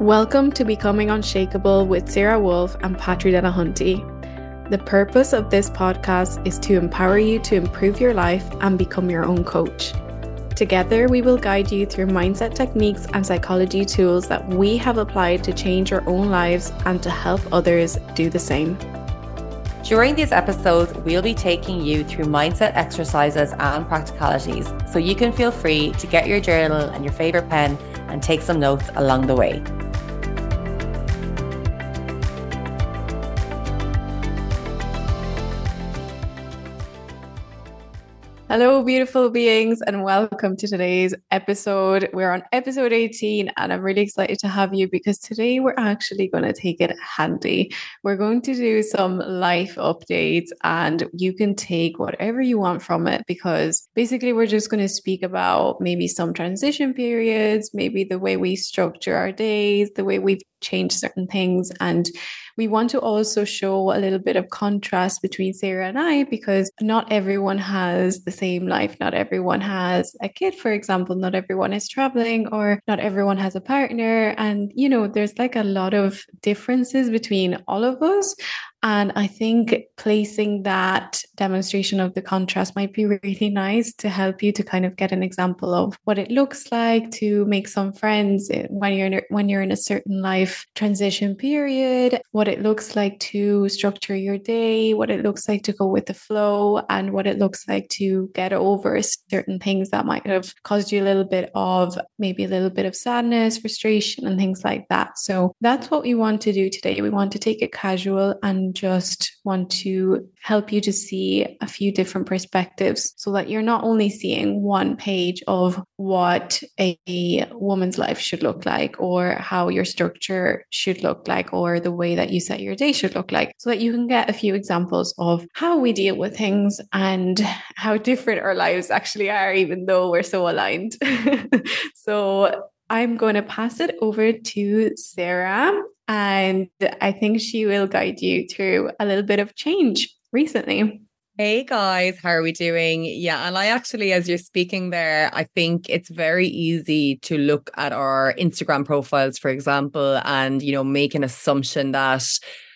Welcome to Becoming Unshakable with Sarah Woulfe and Patri Delahunty. The purpose of this podcast is to empower you to improve your life and become your own coach. Together, we will guide you through mindset techniques and psychology tools that we have applied to change our own lives and to help others do the same. During these episodes, we'll be taking you through mindset exercises and practicalities so you can feel free to get your journal and your favorite pen and take some notes along the way. Hello, beautiful beings, and welcome to today's episode. We're on episode 18, and I'm really excited to have you because today we're actually going to take it handy. We're going to do some life updates, and you can take whatever you want from it because basically, we're just going to speak about maybe some transition periods, maybe the way we structure our days, the way we've changed certain things, and we want to also show a little bit of contrast between Sarah and I because not everyone has the same life. Not everyone has a kid, for example. Not everyone is traveling or not everyone has a partner. And, you know, there's like a lot of differences between all of us. And I think placing that demonstration of the contrast might be really nice to help you to kind of get an example of what it looks like to make some friends eh, when you're in a, when you're in a certain life transition period, what it looks like to structure your day, what it looks like to go with the flow, and what it looks like to get over certain things that might have caused you a little bit of maybe a little bit of sadness, frustration, and things like that. So that's what we want to do today. We want to take it casual and just want to help you to see a few different perspectives so that you're not only seeing one page of what a, woman's life should look like or how your structure should look like or the way that you set your day should look like so that you can get a few examples of how we deal with things and how different our lives actually are even though we're so aligned. So I'm going to pass it over to Sarah and I think she will guide you through a little bit of change recently. Hey guys, how are we doing? Yeah, and I actually, as you're speaking there, I think it's very easy to look at our Instagram profiles, for example, and, you know, make an assumption that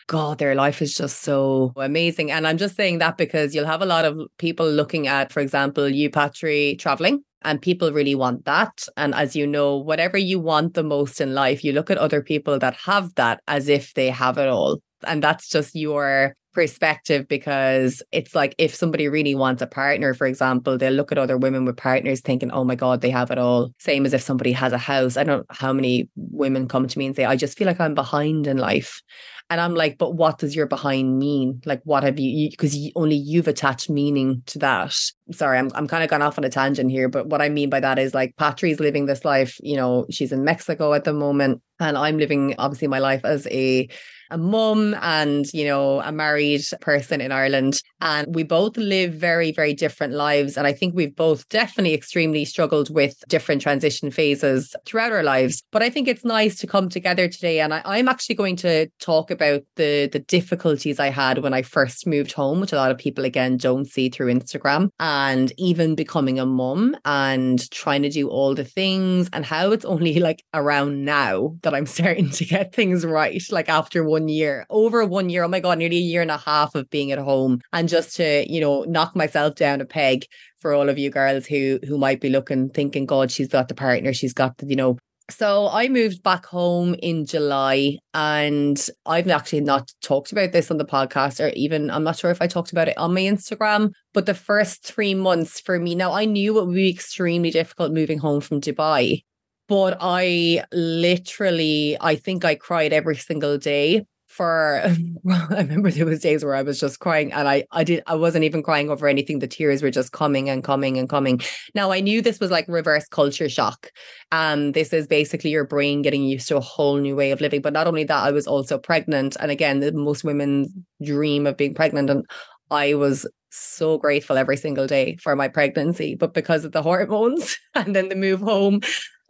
God, their life is just so amazing. And I'm just saying that because you'll have a lot of people looking at, for example, you, Patri, traveling and people really want that. And as you know, whatever you want the most in life, you look at other people that have that as if they have it all. And that's just your perspective because it's like if somebody really wants a partner, for example, they'll look at other women with partners thinking, oh my God, they have it all. Same as if somebody has a house. I don't know how many women come to me and say, I just feel like I'm behind in life. And I'm like, but what does your behind mean? Like, what have you, because you, only you've attached meaning to that. Sorry, I'm, I'm kind of gone off on a tangent here, but what I mean by that is like Patri's living this life, you know, she's in Mexico at the moment. And I'm living obviously my life as a a mum and, you know, a married person in Ireland. And we both live very, very different lives. And I think we've both definitely extremely struggled with different transition phases throughout our lives. But I think it's nice to come together today. And I, am actually going to talk about the, the difficulties I had when I first moved home, which a lot of people, again, don't see through Instagram, and even becoming a mum and trying to do all the things and how it's only like around now that I'm starting to get things right. Like after one year, over one year. Oh my God, nearly a year and a half of being at home. And just to, you know, knock myself down a peg for all of you girls who who might be looking, thinking, God, she's got the partner, she's got the, you know, so I moved back home in July and I've actually not talked about this on the podcast or even I'm not sure if I talked about it on my Instagram, but the first 3 months for me now I knew it would be extremely difficult moving home from Dubai. But I literally I think I cried every single day for I remember there was days where I was just crying and I I did I wasn't even crying over anything. The tears were just coming and coming and coming. Now I knew this was like reverse culture shock. And this is basically your brain getting used to a whole new way of living. But not only that I was also pregnant. And again the most women dream of being pregnant. And I was so grateful every single day for my pregnancy. But because of the hormones and then the move home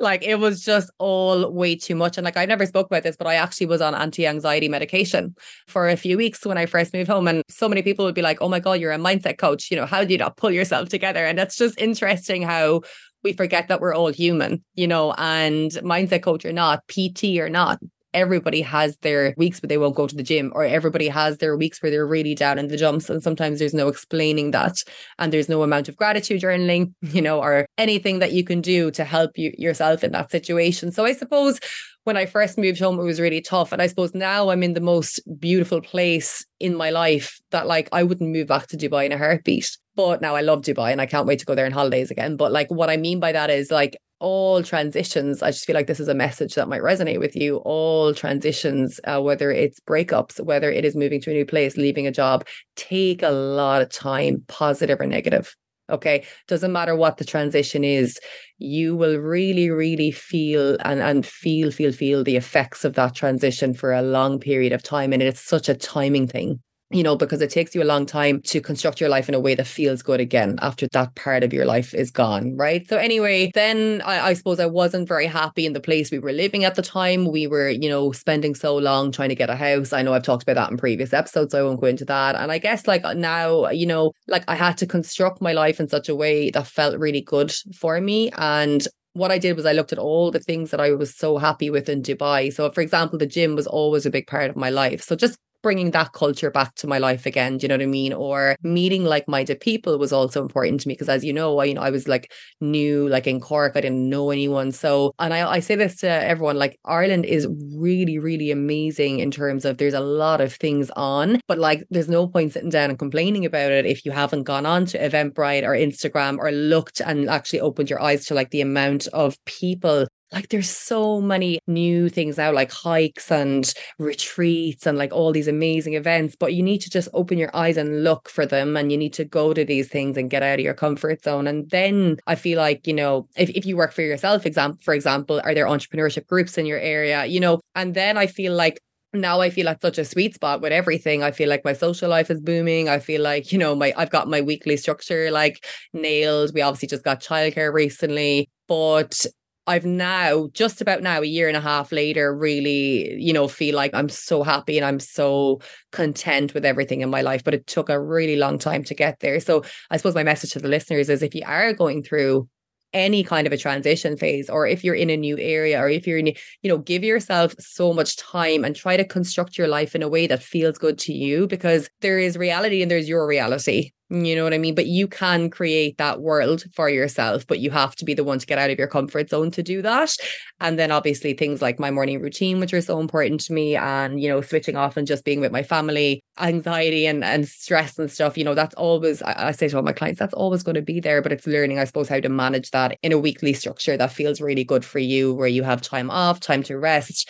like it was just all way too much. And like I never spoke about this, but I actually was on anti-anxiety medication for a few weeks when I first moved home. And so many people would be like, Oh my God, you're a mindset coach. You know, how do you not pull yourself together? And that's just interesting how we forget that we're all human, you know, and mindset coach or not, PT or not, everybody has their weeks where they won't go to the gym or everybody has their weeks where they're really down in the dumps and sometimes there's no explaining that and there's no amount of gratitude journaling you know or anything that you can do to help you yourself in that situation so i suppose when I first moved home, it was really tough. And I suppose now I'm in the most beautiful place in my life that like I wouldn't move back to Dubai in a heartbeat. But now I love Dubai and I can't wait to go there on holidays again. But like what I mean by that is like all transitions, I just feel like this is a message that might resonate with you. All transitions, uh, whether it's breakups, whether it is moving to a new place, leaving a job, take a lot of time, positive or negative. Okay. Doesn't matter what the transition is, you will really, really feel and, and feel, feel, feel the effects of that transition for a long period of time. And it's such a timing thing you know, because it takes you a long time to construct your life in a way that feels good again after that part of your life is gone. Right. So, anyway, then I, I, suppose I wasn't very happy in the place we were living at the time. We were, you know, spending so long trying to get a house. I know I've talked about that in previous episodes, so I won't go into that. And I guess, like, now, you know, like I had to construct my life in such a way that felt really good for me. And what I did was I looked at all the things that I was so happy with in Dubai. So, for example, the gym was always a big part of my life. So, just bringing that culture back to my life again. Do you know what I mean? Or meeting like-minded people was also important to me because, as you know, I you know I was like new, like in Cork, I didn't know anyone. So, and I I say this to everyone, like Ireland is really really amazing in terms of there's a lot of things on, but like there's no point sitting down and complaining about it if you haven't gone on to Eventbrite or Instagram or looked and actually opened your eyes to like the amount of people like there's so many new things now like hikes and retreats and like all these amazing events but you need to just open your eyes and look for them and you need to go to these things and get out of your comfort zone and then i feel like you know if, if you work for yourself example for example are there entrepreneurship groups in your area you know and then i feel like now I feel like such a sweet spot with everything. I feel like my social life is booming. I feel like, you know, my I've got my weekly structure like nailed. We obviously just got childcare recently, but I've now, just about now, a year and a half later, really, you know, feel like I'm so happy and I'm so content with everything in my life. But it took a really long time to get there. So I suppose my message to the listeners is if you are going through any kind of a transition phase or if you're in a new area or if you're in you know give yourself so much time and try to construct your life in a way that feels good to you because there is reality and there's your reality you know what I mean? But you can create that world for yourself, but you have to be the one to get out of your comfort zone to do that. And then obviously things like my morning routine, which are so important to me, and you know, switching off and just being with my family, anxiety and, and stress and stuff, you know, that's always I, I say to all my clients, that's always going to be there. But it's learning, I suppose, how to manage that in a weekly structure that feels really good for you, where you have time off, time to rest,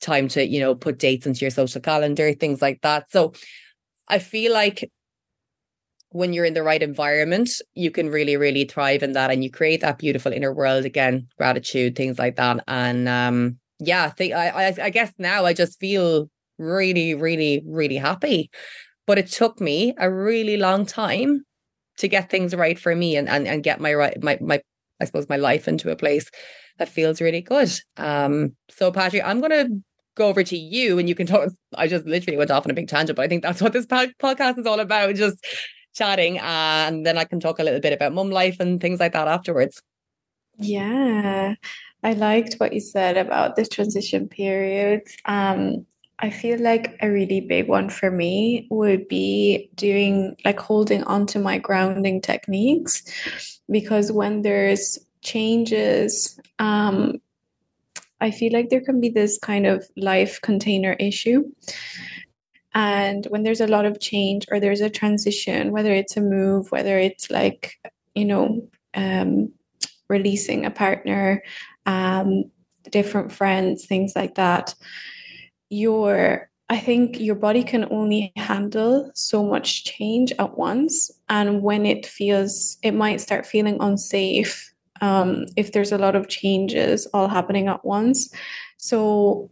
time to, you know, put dates into your social calendar, things like that. So I feel like when you're in the right environment, you can really, really thrive in that and you create that beautiful inner world again, gratitude, things like that. And um, yeah, I think I, I, I guess now I just feel really, really, really happy. But it took me a really long time to get things right for me and and, and get my right my my I suppose my life into a place that feels really good. Um, so Patri, I'm gonna go over to you and you can talk. I just literally went off on a big tangent, but I think that's what this podcast is all about. Just chatting and then I can talk a little bit about mum life and things like that afterwards. Yeah. I liked what you said about the transition period. Um, I feel like a really big one for me would be doing like holding on to my grounding techniques because when there's changes, um, I feel like there can be this kind of life container issue and when there's a lot of change or there's a transition, whether it's a move, whether it's like, you know, um, releasing a partner, um, different friends, things like that, your I think your body can only handle so much change at once. And when it feels, it might start feeling unsafe um, if there's a lot of changes all happening at once. So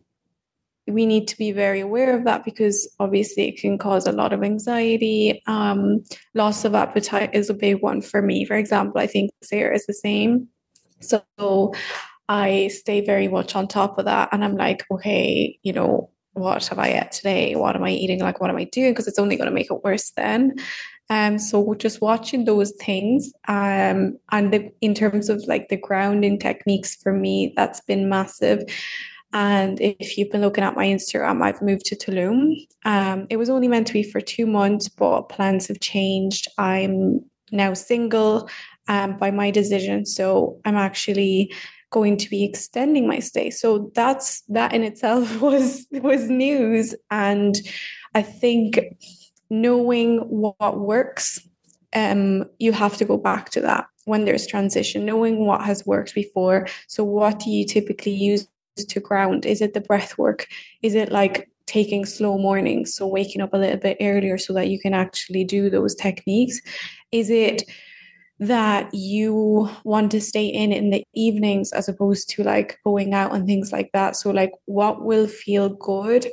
we need to be very aware of that because obviously it can cause a lot of anxiety. Um, loss of appetite is a big one for me. For example, I think Sarah is the same. So I stay very much on top of that. And I'm like, okay, you know, what have I ate today? What am I eating? Like, what am I doing? Because it's only going to make it worse then. Um, so just watching those things, um, and the, in terms of like the grounding techniques for me, that's been massive. And if you've been looking at my Instagram, I've moved to Tulum. Um, it was only meant to be for two months, but plans have changed. I'm now single um, by my decision. So I'm actually going to be extending my stay. So that's that in itself was was news. And I think knowing what works, um, you have to go back to that when there's transition, knowing what has worked before. So what do you typically use to ground? Is it the breath work? Is it like taking slow mornings, so waking up a little bit earlier so that you can actually do those techniques? Is it that you want to stay in in the evenings as opposed to like going out and things like that? So, like, what will feel good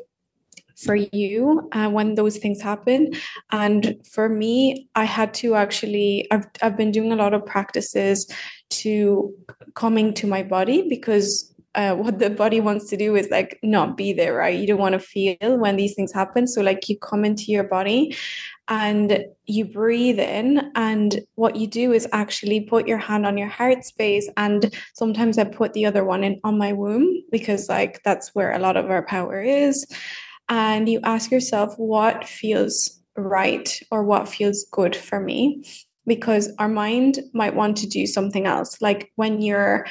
for you uh, when those things happen and for me i had to actually I've, I've been doing a lot of practices to coming to my body because uh, what the body wants to do is like not be there, right? You don't want to feel when these things happen. So, like, you come into your body and you breathe in. And what you do is actually put your hand on your heart space. And sometimes I put the other one in on my womb because, like, that's where a lot of our power is. And you ask yourself, what feels right or what feels good for me? Because our mind might want to do something else. Like when you're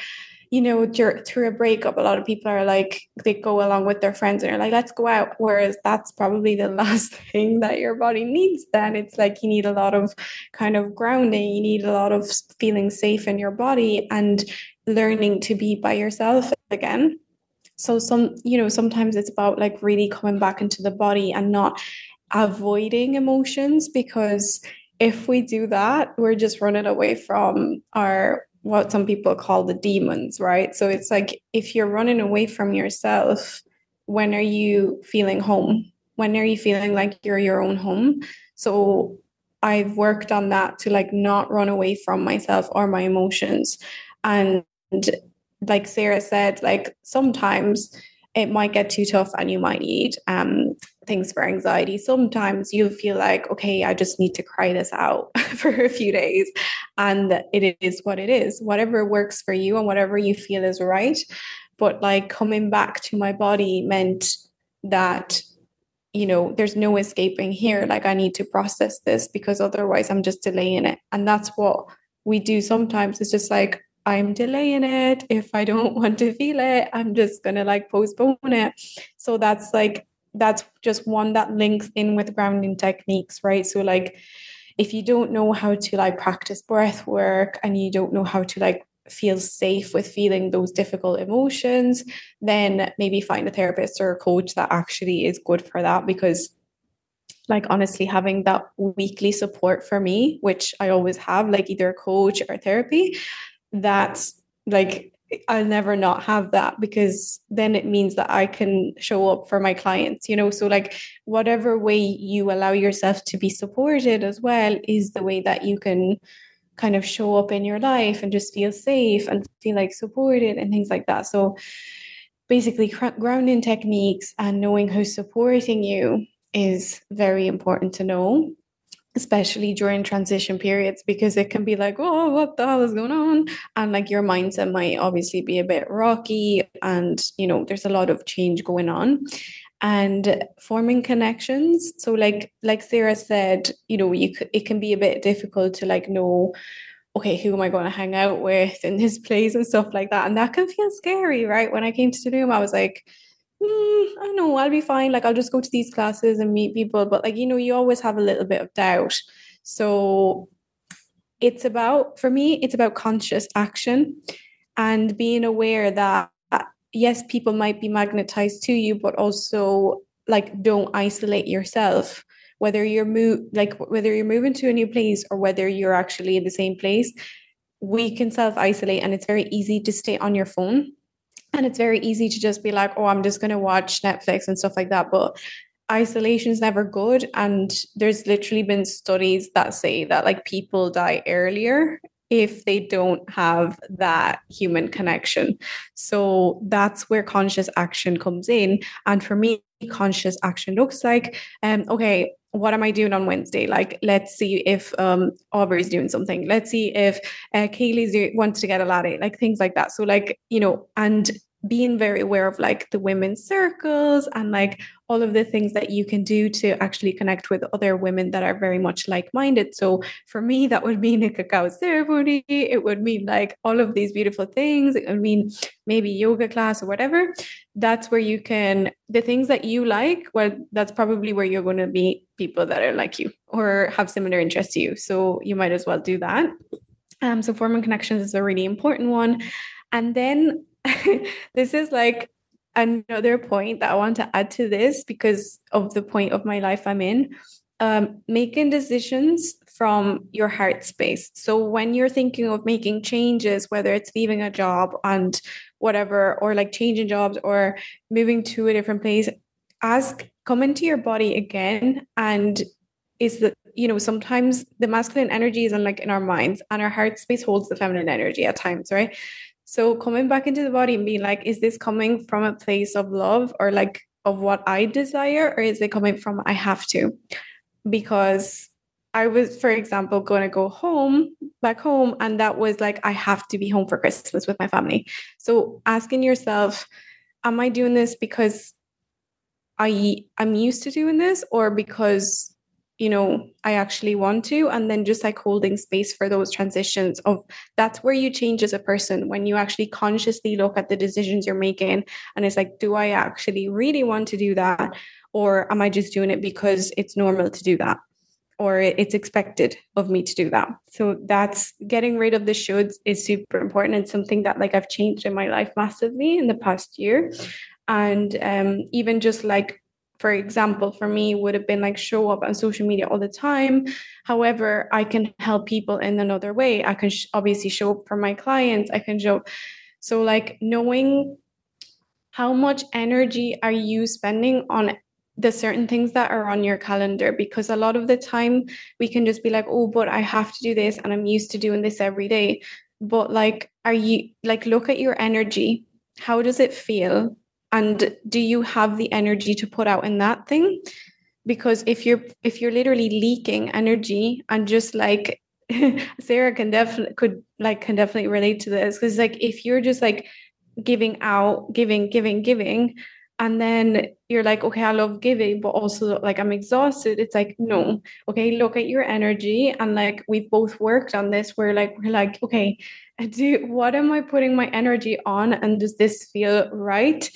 you know, through a breakup, a lot of people are like, they go along with their friends and are like, let's go out. Whereas that's probably the last thing that your body needs. Then it's like you need a lot of kind of grounding, you need a lot of feeling safe in your body and learning to be by yourself again. So, some, you know, sometimes it's about like really coming back into the body and not avoiding emotions because if we do that, we're just running away from our what some people call the demons, right? So it's like if you're running away from yourself, when are you feeling home? When are you feeling like you're your own home? So I've worked on that to like not run away from myself or my emotions. And like Sarah said, like sometimes it might get too tough and you might need um, things for anxiety. Sometimes you'll feel like, okay, I just need to cry this out for a few days. And it is what it is, whatever works for you and whatever you feel is right. But like coming back to my body meant that, you know, there's no escaping here. Like I need to process this because otherwise I'm just delaying it. And that's what we do sometimes. It's just like, I'm delaying it. If I don't want to feel it, I'm just going to like postpone it. So that's like that's just one that links in with grounding techniques, right? So like if you don't know how to like practice breath work and you don't know how to like feel safe with feeling those difficult emotions, then maybe find a therapist or a coach that actually is good for that because like honestly having that weekly support for me which i always have like either a coach or therapy that's like I'll never not have that because then it means that I can show up for my clients, you know. So, like, whatever way you allow yourself to be supported as well is the way that you can kind of show up in your life and just feel safe and feel like supported and things like that. So, basically, grounding techniques and knowing who's supporting you is very important to know especially during transition periods because it can be like oh what the hell is going on? And like your mindset might obviously be a bit rocky and you know there's a lot of change going on. And forming connections so like like sarah said you know you it can be a bit difficult to like know okay who am i going to hang out with in this place and stuff like that. And that can feel scary right? When i came to Tulum i was like mm, I know I'll be fine. Like I'll just go to these classes and meet people. But like, you know, you always have a little bit of doubt. So it's about, for me, it's about conscious action and being aware that yes, people might be magnetized to you, but also like don't isolate yourself. Whether you're move like whether you're moving to a new place or whether you're actually in the same place, we can self isolate and it's very easy to stay on your phone and it's very easy to just be like, oh, I'm just going to watch Netflix and stuff like that. But isolation is never good. And there's literally been studies that say that like people die earlier if they don't have that human connection. So that's where conscious action comes in. And for me, conscious action looks like, um, okay, what am I doing on Wednesday? Like, let's see if um, Aubrey's doing something. Let's see if uh, Kaylee's do- wants to get a latte, like things like that. So, like, you know, and being very aware of like the women's circles and like all of the things that you can do to actually connect with other women that are very much like-minded. So for me, that would mean a cacao ceremony. It would mean like all of these beautiful things. It would mean maybe yoga class or whatever. That's where you can the things that you like. Well, that's probably where you're going to meet people that are like you or have similar interests to you. So you might as well do that. Um, so forming connections is a really important one. And then this is like another point that I want to add to this because of the point of my life I'm in. Um, making decisions from your heart space. So when you're thinking of making changes, whether it's leaving a job and whatever, or like changing jobs or moving to a different place, ask, come into your body again and is that you know sometimes the masculine energy is in like in our minds and our heart space holds the feminine energy at times right so coming back into the body and being like, is this coming from a place of love or like of what I desire, or is it coming from I have to? Because I was, for example, going to go home, back home, and that was like, I have to be home for Christmas with my family. So asking yourself, am I doing this because I I'm used to doing this, or because you know i actually want to and then just like holding space for those transitions of that's where you change as a person when you actually consciously look at the decisions you're making and it's like do i actually really want to do that? Or am i just doing it because it's normal to do that? Or it's expected of me to do that? So that's getting rid of the shoulds is super important and something that like i've changed in my life massively in the past year. And um, even just like for example, for me would have been like show up on social media all the time. However, I can help people in another way. I can sh- obviously show up for my clients. I can show. So, like knowing how much energy are you spending on the certain things that are on your calendar because a lot of the time we can just be like oh but i have to do this and i'm used to doing this every day but like are you like look at your energy how does it feel and do you have the energy to put out in that thing? Because if you're if you're literally leaking energy and just like sarah can definitely could like can definitely relate to this. Because like if you're just like giving out giving giving giving and then you're like okay i love giving but also like i'm exhausted it's like no. Okay look at your energy and like we've both worked on this where like we're like okay do what am i putting my energy on? And does this feel right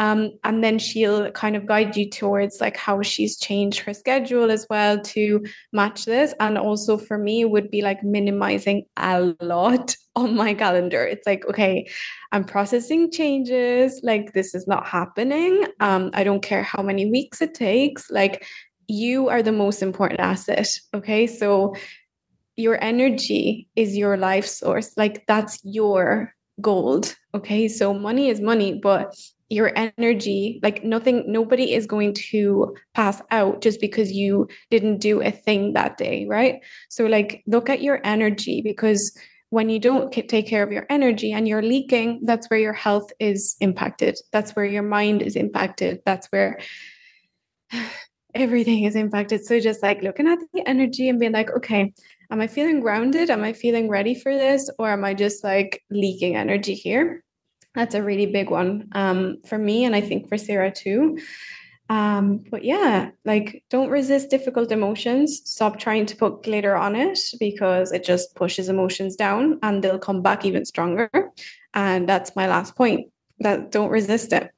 um, and then she'll kind of guide you towards like how she's changed her schedule as well to match this. And also for me, would be like minimizing a lot on my calendar. It's like, okay, I'm processing changes. Like this is not happening. Um, I don't care how many weeks it takes. Like you are the most important asset. Okay. So your energy is your life source. Like that's your gold. Okay. So money is money, but your energy like nothing nobody is going to pass out just because you didn't do a thing that day right? So like look at your energy because when you don't take care of your energy and you're leaking that's where your health is impacted. That's where your mind is impacted. That's where everything is impacted. So just like looking at the energy and being like okay am i feeling grounded? Am i feeling ready for this? Or am i just like leaking energy here that's a really big one um, for me, and I think for Sarah too. Um, but yeah, like don't resist difficult emotions. Stop trying to put glitter on it because it just pushes emotions down and they'll come back even stronger. And that's my last point. That don't resist it.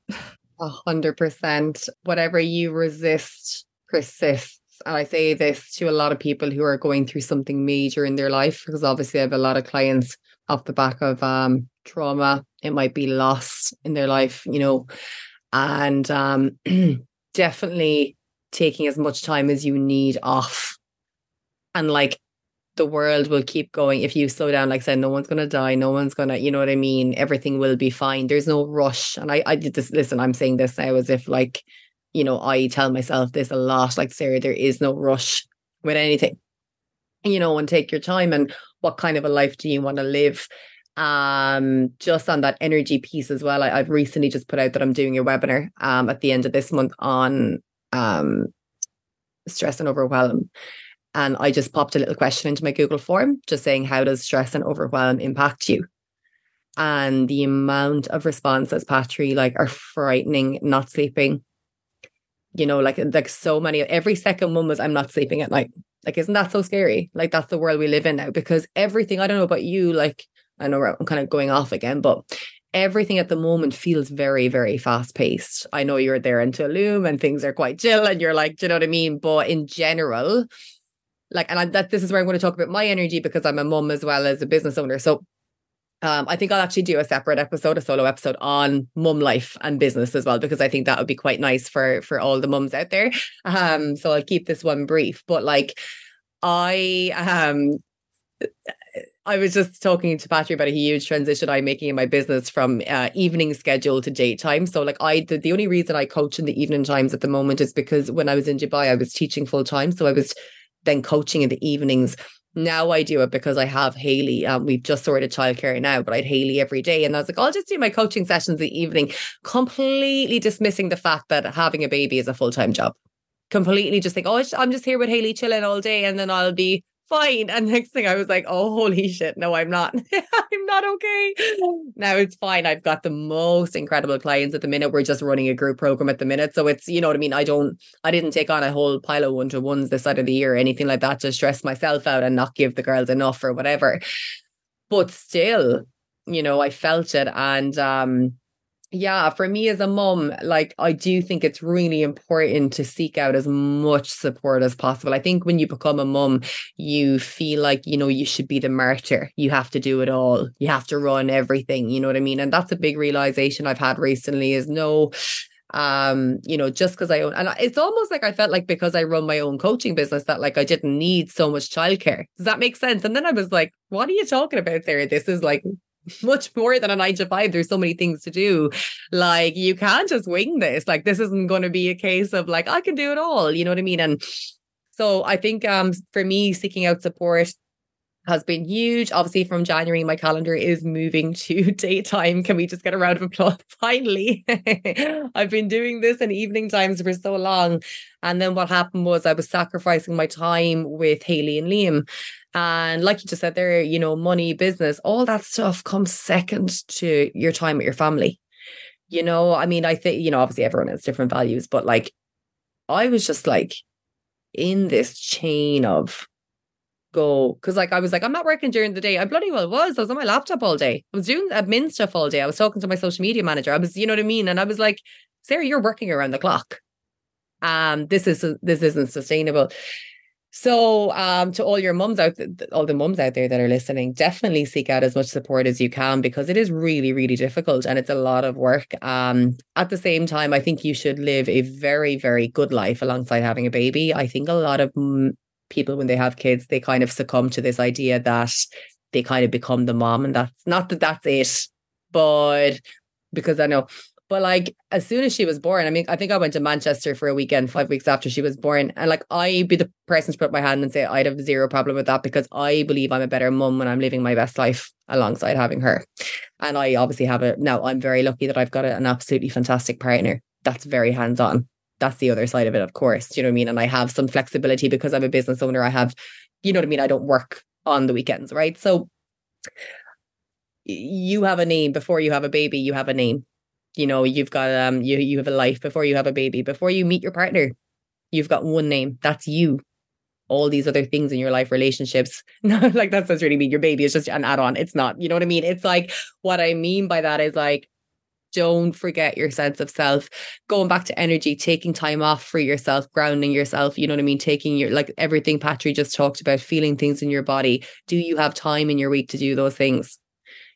A hundred percent. Whatever you resist persists. And I say this to a lot of people who are going through something major in their life, because obviously I have a lot of clients off the back of um, trauma. It might be lost in their life, you know, and um, definitely taking as much time as you need off. And like the world will keep going if you slow down. Like I said, no one's gonna die. No one's gonna, you know what I mean. Everything will be fine. There's no rush. And I, I did this. Listen, I'm saying this now as if like, you know, I tell myself this a lot. Like Sarah, there is no rush with anything. You know, and take your time. And what kind of a life do you want to live? Um just on that energy piece as well I, have recently just put out that i'm doing a webinar um at the end of this month on um stress and overwhelm. And I just popped a little question into my Google form, just saying, how does stress and overwhelm impact you? And the amount of responses, Patri, like are frightening, not sleeping. You know, like like so many, every second one was I'm not sleeping at night. Like, isn't that so scary? Like that's the world we live in now because everything, I don't know about you, like I know I'm kind of going off again, but everything at the moment feels very, very fast paced. I know you're there in Tulum and things are quite chill and you're like, do you know what I mean? But in general, like, and I, that this is where I'm going to talk about my energy because I'm a mom as well as a business owner. So um, I think I'll actually do a separate episode, a solo episode on mum life and business as well, because I think that would be quite nice for for all the mums out there. Um, so I'll keep this one brief. But like I um I was just talking to Patri about a huge transition I'm making in my business from uh, evening schedule to daytime. So, like, I the, the only reason I coach in the evening times at the moment is because when I was in Dubai, I was teaching full time. So I was then coaching in the evenings. Now I do it because I have Haley. Um, we've just sorted childcare now, but I'd Haley every day. And I was like, I'll just do my coaching sessions the evening, completely dismissing the fact that having a baby is a full time job. Completely just think, oh, I'm just here with Haley chilling all day and then I'll be fine. And next thing I was like, oh, holy shit. No, I'm not. I'm not okay. Now it's fine. I've got the most incredible clients at the minute. We're just running a group program at the minute. So it's, you know what I mean? I don't, I didn't take on a whole pile of one to ones this side of the year or anything like that to stress myself out and not give the girls enough or whatever. But still, you know, I felt it. And, um, yeah, for me as a mom, like I do think it's really important to seek out as much support as possible. I think when you become a mom, you feel like, you know, you should be the martyr. You have to do it all. You have to run everything. You know what I mean? And that's a big realization I've had recently is no, um you know just because i own and it's almost like i felt like because i run my own coaching business that like i didn't need so much childcare does that make sense and then i was like what are you talking about there this is like much more than a nine to five. There's so many things to do. Like you can't just wing this. Like this isn't going to be a case of like I can do it all. You know what I mean? And so I think um for me seeking out support has been huge. Obviously, from January, my calendar is moving to daytime. Can we just get a round of applause? Finally, I've been doing this in evening times for so long. And then what happened was I was sacrificing my time with Haley and Liam. And like you just said there, you know, money, business, all that stuff comes second to your time with your family. You know, I mean, I think, you know, obviously everyone has different values, but like I was just like in this chain of go because like I was like I'm not working during the day. I bloody well was. I was on my laptop all day. I was doing admin stuff all day. I was talking to my social media manager. I was, you know what I mean. And I was like, Sarah, you're working around the clock. Um, this is this isn't sustainable. So, um, to all your mums out, all the mums out there that are listening, definitely seek out as much support as you can because it is really, really difficult and it's a lot of work. Um, at the same time, I think you should live a very, very good life alongside having a baby. I think a lot of people when they have kids, they kind of succumb to this idea that they kind of become the mom, and that's not that that's it, but because I know but like as soon as she was born, I mean, I think I went to Manchester for a weekend five weeks after she was born. And like I'd be the person to put my hand and say I'd have zero problem with that because I believe I'm a better mum when I'm living my best life alongside having her. And I obviously have it now. I'm very lucky that I've got an absolutely fantastic partner that's very hands-on. That's the other side of it, of course. Do you know what I mean? And I have some flexibility because I'm a business owner. I have, you know what I mean? I don't work on the weekends, right? So you have a name before you have a baby, you have a name you know you've got um you you have a life before you have a baby. Before you meet your partner you've got one name. That's you. All these other things in your life relationships like that's what's really mean your baby. Is just an add-on. It's not. You know what i mean? It's like what i mean by that is like don't forget your sense of self. Going back to energy taking time off for yourself grounding yourself you know what i mean? Taking your like everything Patri just talked about feeling things in your body. Do you have time in your week to do those things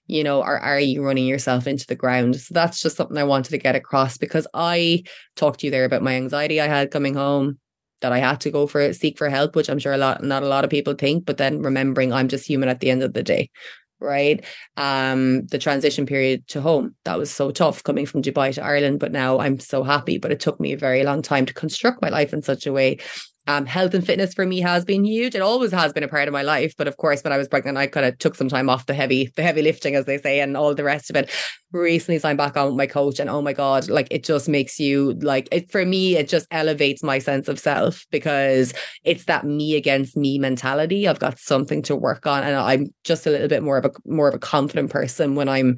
you know, or are you running yourself into the ground? So that's just something I wanted to get across because I talked to you there about my anxiety I had coming home that I had to go for it, seek for help, which I'm sure a lot not a lot of people think, but then remembering I'm just human at the end of the day. Right. Um, the transition period to home, that was so tough coming from Dubai to Ireland, but now I'm so happy. But it took me a very long time to construct my life in such a way Um, health and fitness for me has been huge. It always has been a part of my life, but of course, when I was pregnant, I kind of took some time off the heavy, the heavy lifting, as they say, and all the rest of it. Recently, signed back on with my coach, and oh my god, like it just makes you like it for me. It just elevates my sense of self because it's that me against me mentality. I've got something to work on, and I'm just a little bit more of a more of a confident person when I'm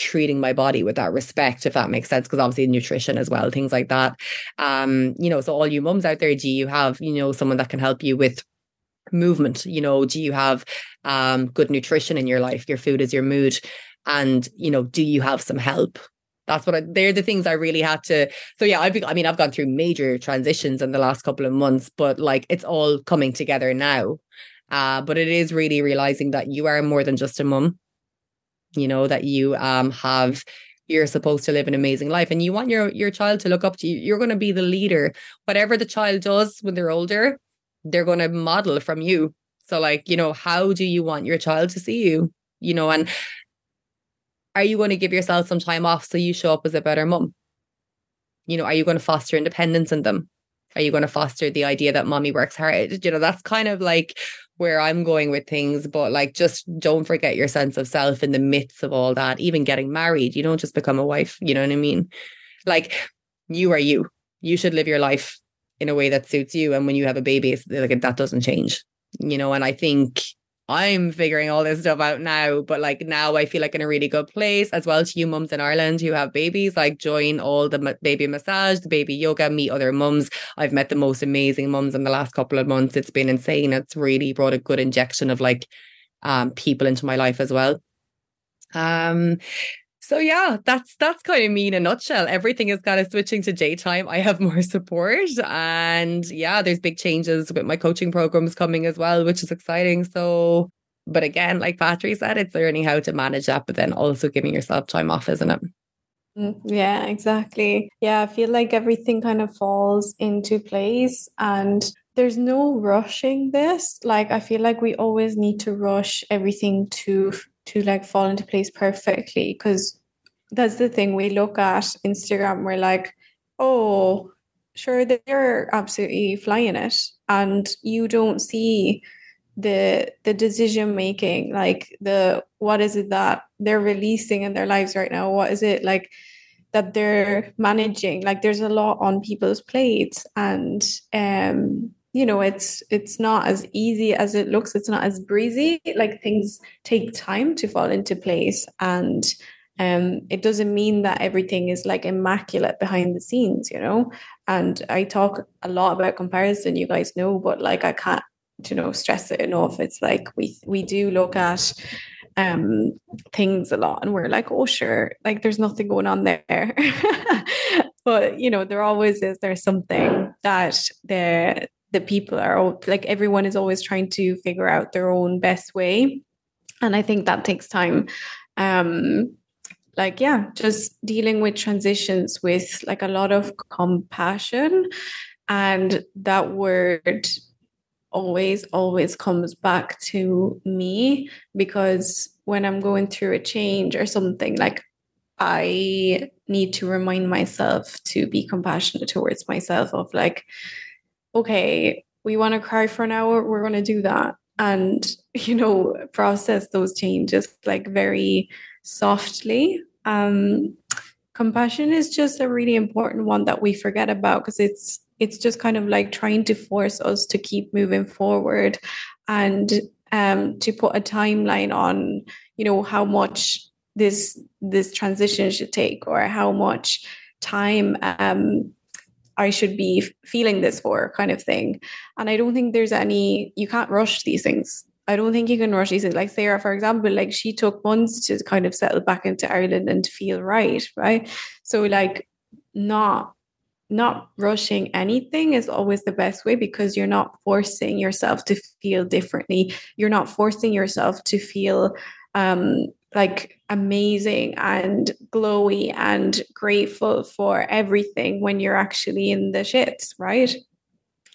treating my body with that respect, if that makes sense, because obviously nutrition as well, things like that. Um, you know, so all you mums out there, do you have, you know, someone that can help you with movement? You know, do you have um good nutrition in your life? Your food is your mood. And, you know, do you have some help? That's what I, they're the things I really had to. So yeah, I've I mean, I've gone through major transitions in the last couple of months, but like it's all coming together now. Uh, but it is really realizing that you are more than just a mum you know that you um have you're supposed to live an amazing life and you want your your child to look up to you you're going to be the leader. Whatever the child does when they're older they're going to model from you. So like you know how do you want your child to see you you know and are you going to give yourself some time off so you show up as a better mom you know are you going to foster independence in them? Are you going to foster the idea that mommy works hard? You know that's kind of like where I'm going with things, but like just don't forget your sense of self in the midst of all that. Even getting married, you don't just become a wife, you know what I mean? Like you are you. You should live your life in a way that suits you. And when you have a baby, like that doesn't change, you know. And I think I'm figuring all this stuff out now, but like now I feel like in a really good place as well to you mums in Ireland who have babies, like join all the baby massage, the baby yoga, meet other mums. I've met the most amazing mums in the last couple of months. It's been insane. It's really brought a good injection of like um people into my life as well. Um so yeah, that's that's kind of me in a nutshell. Everything is kind of switching to daytime. I have more support, and yeah, there's big changes with my coaching programs coming as well, which is exciting. So, but again, like Patri said, it's learning how to manage that, but then also giving yourself time off, isn't it? Mm, yeah, exactly. Yeah, I feel like everything kind of falls into place and there's no rushing this. Like I feel like we always need to rush everything to to like fall into place perfectly because that's the thing we look at Instagram, we're like, oh, sure, they're absolutely flying it. And you don't see the the decision making, like the what is it that they're releasing in their lives right now? What is it like that they're managing? Like there's a lot on people's plates and um you know it's it's not as easy as it looks it's not as breezy like things take time to fall into place and um, it doesn't mean that everything is like immaculate behind the scenes, you know. And I talk a lot about comparison, you guys know, but like I can't, you know, stress it enough. It's like we we do look at um things a lot and we're like, oh sure, like there's nothing going on there. but you know, there always is there's something that the the people are like everyone is always trying to figure out their own best way. And I think that takes time. Um like yeah just dealing with transitions with like a lot of compassion and that word always always comes back to me because when i'm going through a change or something like i need to remind myself to be compassionate towards myself of like okay we want to cry for an hour we're going to do that and you know process those changes like very softly. Um, compassion is just a really important one that we forget about because it's it's just kind of like trying to force us to keep moving forward and um, to put a timeline on you know how much this this transition should take or how much time um, I should be feeling this for kind of thing. And I don't think there's any you can't rush these things. I don't think you can rush these. Like Sarah, for example, like she took months to kind of settle back into Ireland and feel right, right? So like not not rushing anything is always the best way because you're not forcing yourself to feel differently. You're not forcing yourself to feel um like amazing and glowy and grateful for everything when you're actually in the shits, right?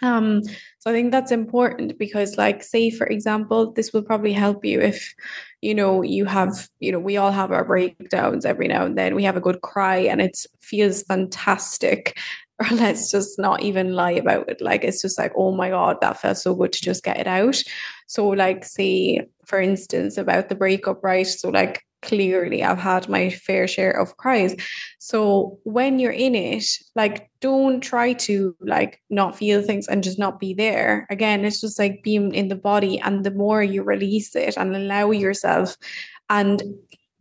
Um, so I think that's important because, like, say for example, this will probably help you if you know you have you know we all have our breakdowns every now and then. We have a good cry and it feels fantastic. Or let's just not even lie about it. Like it's just like oh my god that felt so good to just get it out. So like say for instance about the breakup right? So like clearly I've had my fair share of cries. So when you're in it, like don't try to like not feel things and just not be there. Again, it's just like being in the body and the more you release it and allow yourself and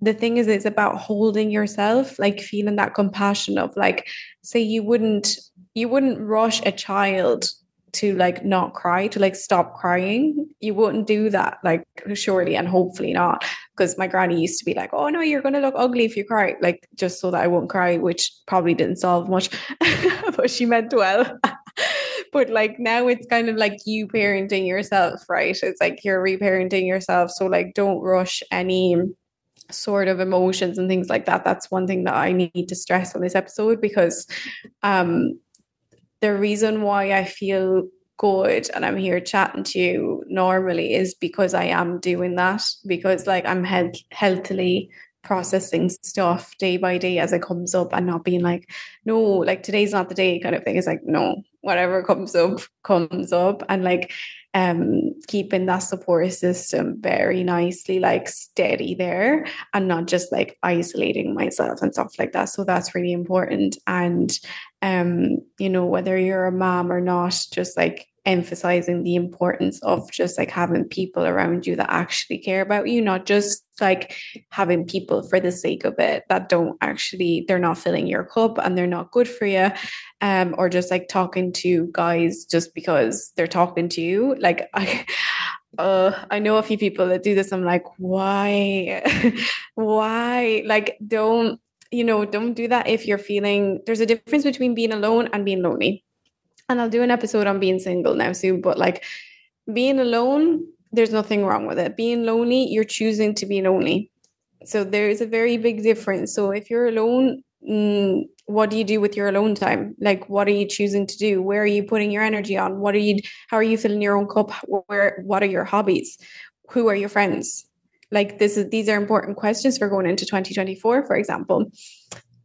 the thing is it's about holding yourself like feeling that compassion of like say you wouldn't you wouldn't rush a child to like not cry, to like stop crying. You wouldn't do that, like surely and hopefully not. Because my granny used to be like, oh no, you're gonna look ugly if you cry, like just so that I won't cry, which probably didn't solve much, but she meant well. but like now it's kind of like you parenting yourself, right? It's like you're reparenting yourself. So like don't rush any sort of emotions and things like that that's one thing that i need to stress on this episode because um the reason why I feel good and I'm here chatting to you normally is because I am doing that because like I'm health- healthily processing stuff day by day as it comes up and not being like no like today's not the day kind of thing. It's like no whatever comes up comes up. And like um keeping that support system very nicely like steady there and not just like isolating myself and stuff like that. So that's really important. And um you know whether you're a mom or not just like emphasizing the importance of just like having people around you that actually care about you, not just like having people for the sake of it that don't actually they're not filling your cup and they're not good for you. Um, or just like talking to guys just because they're talking to you. Like I uh I know a few people that do this. I'm like, why? why? Like, don't you know, don't do that if you're feeling there's a difference between being alone and being lonely and I'll do an episode on being single now soon, but like being alone, there's nothing wrong with it. Being lonely, you're choosing to be lonely. So there is a very big difference. So if you're alone, mm, what do you do with your alone time? Like, what are you choosing to do? Where are you putting your energy on? What are you? How are you filling your own cup? Where? What are your hobbies? Who are your friends? Like this is these are important questions for going into 2024, for example.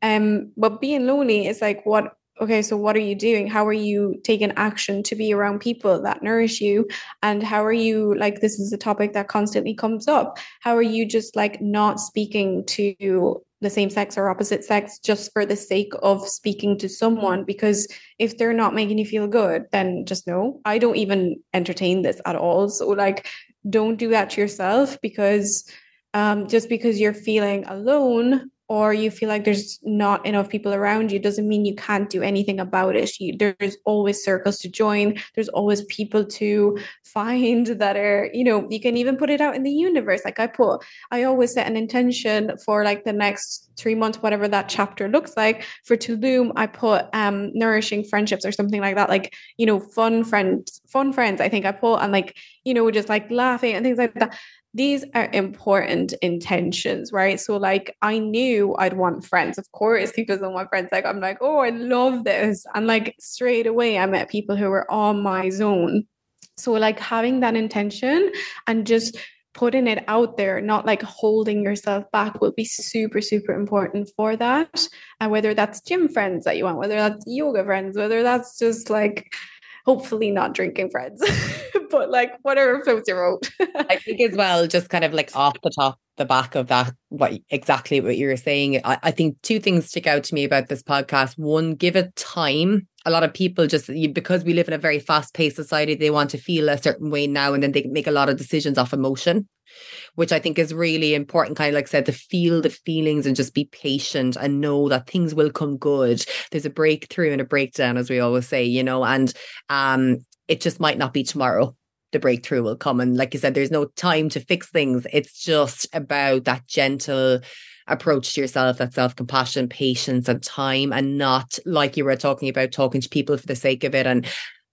Um, but being lonely is like what okay, so what are you doing? How are you taking action to be around people that nourish you? And how are you, like, this is a topic that constantly comes up. How are you just like not speaking to the same sex or opposite sex just for the sake of speaking to someone? Because if they're not making you feel good, then just no. I don't even entertain this at all. So, like, don't do that to yourself because um, just because you're feeling alone or you feel like there's not enough people around you doesn't mean you can't do anything about it. You, there's always circles to join. There's always people to find that are you know you can even put it out in the universe. Like i put i always set an intention for like the next three months whatever that chapter looks like for tulum i put um nourishing friendships or something like that. Like you know fun friends fun friends i think i put and like you know just like laughing and things like that these are important intentions, right? So, like, I knew I'd want friends. Of course, people don't want friends. Like, I'm like, oh, I love this. And like, straight away, I met people who were on my zone. So, like, having that intention and just putting it out there, not like holding yourself back, will be super, super important for that. And whether that's gym friends that you want, whether that's yoga friends, whether that's just like, hopefully not drinking friends, but like whatever floats your boat. I think as well, just kind of like off the top, the back of that, what exactly what you were saying. I, I think two things stick out to me about this podcast. One, give it time. A lot of people just because we live in a very fast paced society, they want to feel a certain way now, and then they make a lot of decisions off emotion which I think is really important. Kind of like I said, to feel the feelings and just be patient and know that things will come good. There's a breakthrough and a breakdown, as we always say, you know, and um, it just might not be tomorrow. The breakthrough will come. And like you said, there's no time to fix things. It's just about that gentle approach to yourself, that self compassion, patience, and time, and not like you were talking about talking to people for the sake of it and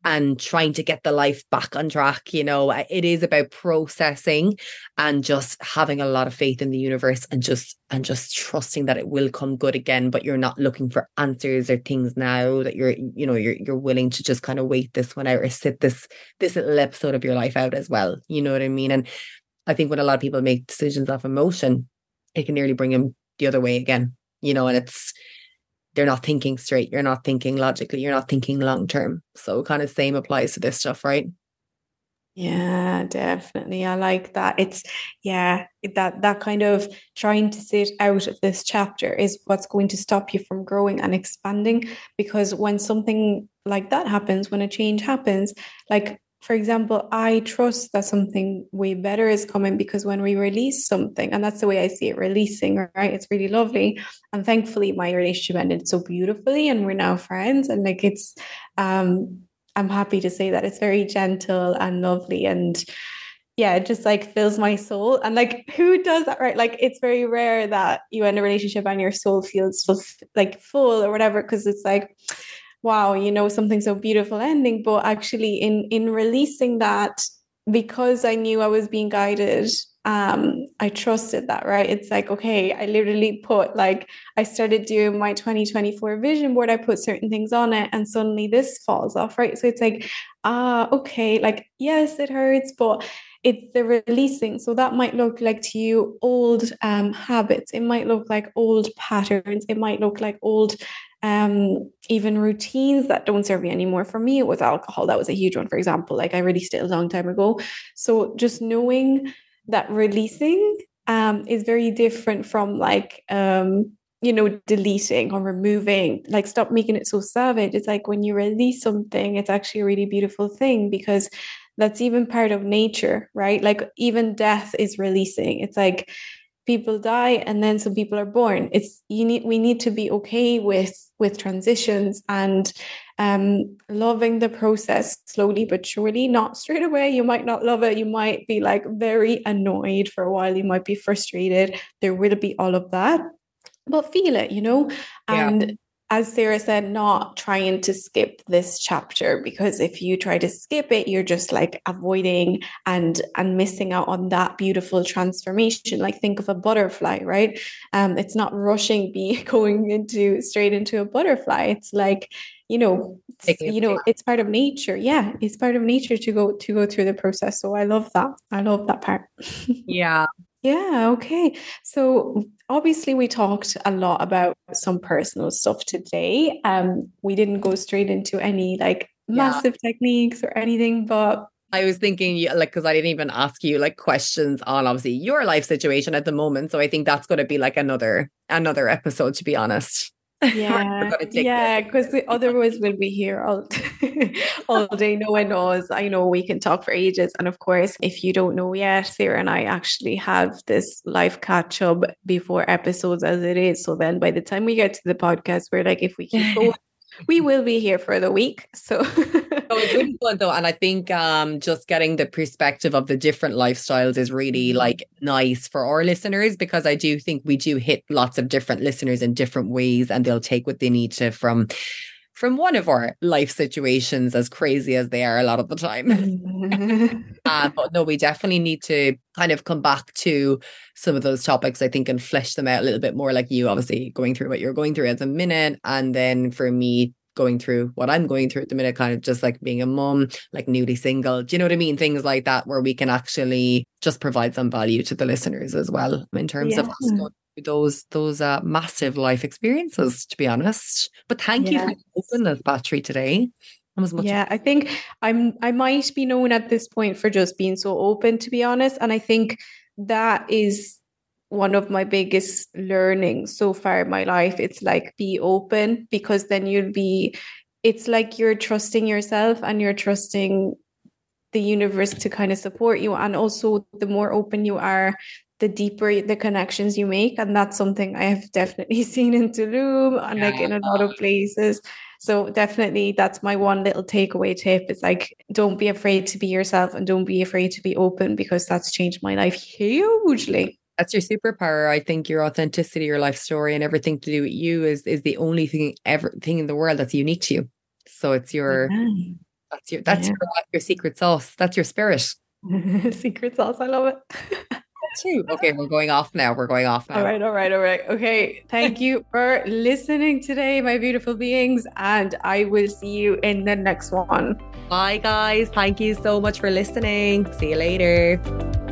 and trying to get the life back on track. You know, it is about processing and just having a lot of faith in the universe and just and just trusting that it will come good again. But you're not looking for answers or things now that you're, you know, you're you're willing to just kind of wait this one out or sit this this little episode of your life out as well. You know what I mean? And I think when a lot of people make decisions off emotion, it can nearly bring them the other way again, you know, and it's, they're not thinking straight. You're not thinking logically. You're not thinking long term. So kind of same applies to this stuff, right? Yeah, definitely. I like that. It's yeah, that that kind of trying to sit out of this chapter is what's going to stop you from growing and expanding because when something like that happens, when a change happens, like for example, I trust that something way better is coming because when we release something, and that's the way I see it, releasing, right? It's really lovely. And thankfully my relationship ended so beautifully and we're now friends. And like it's um I'm happy to say that it's very gentle and lovely and yeah, it just like fills my soul. And like, who does that, right? Like, it's very rare that you end a relationship and your soul feels like full or whatever, because it's like, wow, you know, something so beautiful ending. But actually, in in releasing that, because I knew I was being guided um, I trusted that, right? It's like, okay, I literally put like, I started doing my 2024 vision board, I put certain things on it, and suddenly this falls off, right? So it's like, ah, okay, like, yes, it hurts, but it's the releasing. So that might look like to you old um, habits, it might look like old patterns, it might look like old um even routines that don't serve me anymore. For me it was alcohol. That was a huge one. For example like i released it a long time ago. So just knowing that releasing um, is very different from like um, you know deleting or removing. Like stop making it so savage. It's like when you release something it's actually a really beautiful thing because that's even part of nature right? Like even death is releasing. It's like people die and then some people are born. It's you need we need to be okay with with transitions and um loving the process slowly but surely not straight away. You might not love it. You might be like very annoyed for a while. You might be frustrated. There will be all of that. But feel it you know? And yeah as Sarah said, not trying to skip this chapter because if you try to skip it, you're just like avoiding and and missing out on that beautiful transformation. Like think of a butterfly, right? Um, it's not rushing be going into straight into a butterfly. It's like, you know, you know, it's part of nature. Yeah, it's part of nature to go to go through the process. So I love that. I love that part. yeah. Yeah, okay. So obviously we talked a lot about some personal stuff today. Um we didn't go straight into any like massive yeah. techniques or anything, but I was thinking, like, because I didn't even ask you like questions on obviously your life situation at the moment. So I think that's going to be like another another episode, to be honest. Yeah, yeah, because otherwise we'll be here all all day. No one knows. I know we can talk for ages, and of course, if you don't know yet, Sarah and I actually have this live catch up before episodes as it is. So then, by the time we get to the podcast, we're like, if we keep going, we will be here for the week. So, so it's really fun though. And I think um, just getting the perspective of the different lifestyles is really mm-hmm. like nice for our listeners because I do think we do hit lots of different listeners in different ways and they'll take what they need to from from one of our life situations, as crazy as they are a lot of the time. uh, but no, we definitely need to kind of come back to some of those topics, I think, and flesh them out a little bit more. Like you, obviously, going through what you're going through at the minute. And then for me, going through what I'm going through at the minute, kind of just like being a mom, like newly single. Do you know what I mean? Things like that, where we can actually just provide some value to the listeners as well in terms yeah. of us going those those uh, massive life experiences to be honest but thank yes. you for opening this battery today yeah i think i'm i might be known at this point for just being so open to be honest and i think that is one of my biggest learnings so far in my life. It's like be open because then you'll be it's like you're trusting yourself and you're trusting the universe to kind of support you and also the more open you are the deeper the connections you make and that's something i have definitely seen in tulum and yeah. like in a lot of places. So definitely that's my one little takeaway tip. It's like don't be afraid to be yourself and don't be afraid to be open because that's changed my life hugely that's your superpower i think your authenticity your life story and everything to do with you is is the only thing everything in the world that's unique to you so it's your yeah. that's your that's yeah. your, your secret sauce that's your spirit secret sauce i love it too. Okay, we're going off now. We're going off now. All right, all right, all right. Okay. Thank you for listening today, my beautiful beings. And I will see you in the next one. Bye, guys. Thank you so much for listening. See you later.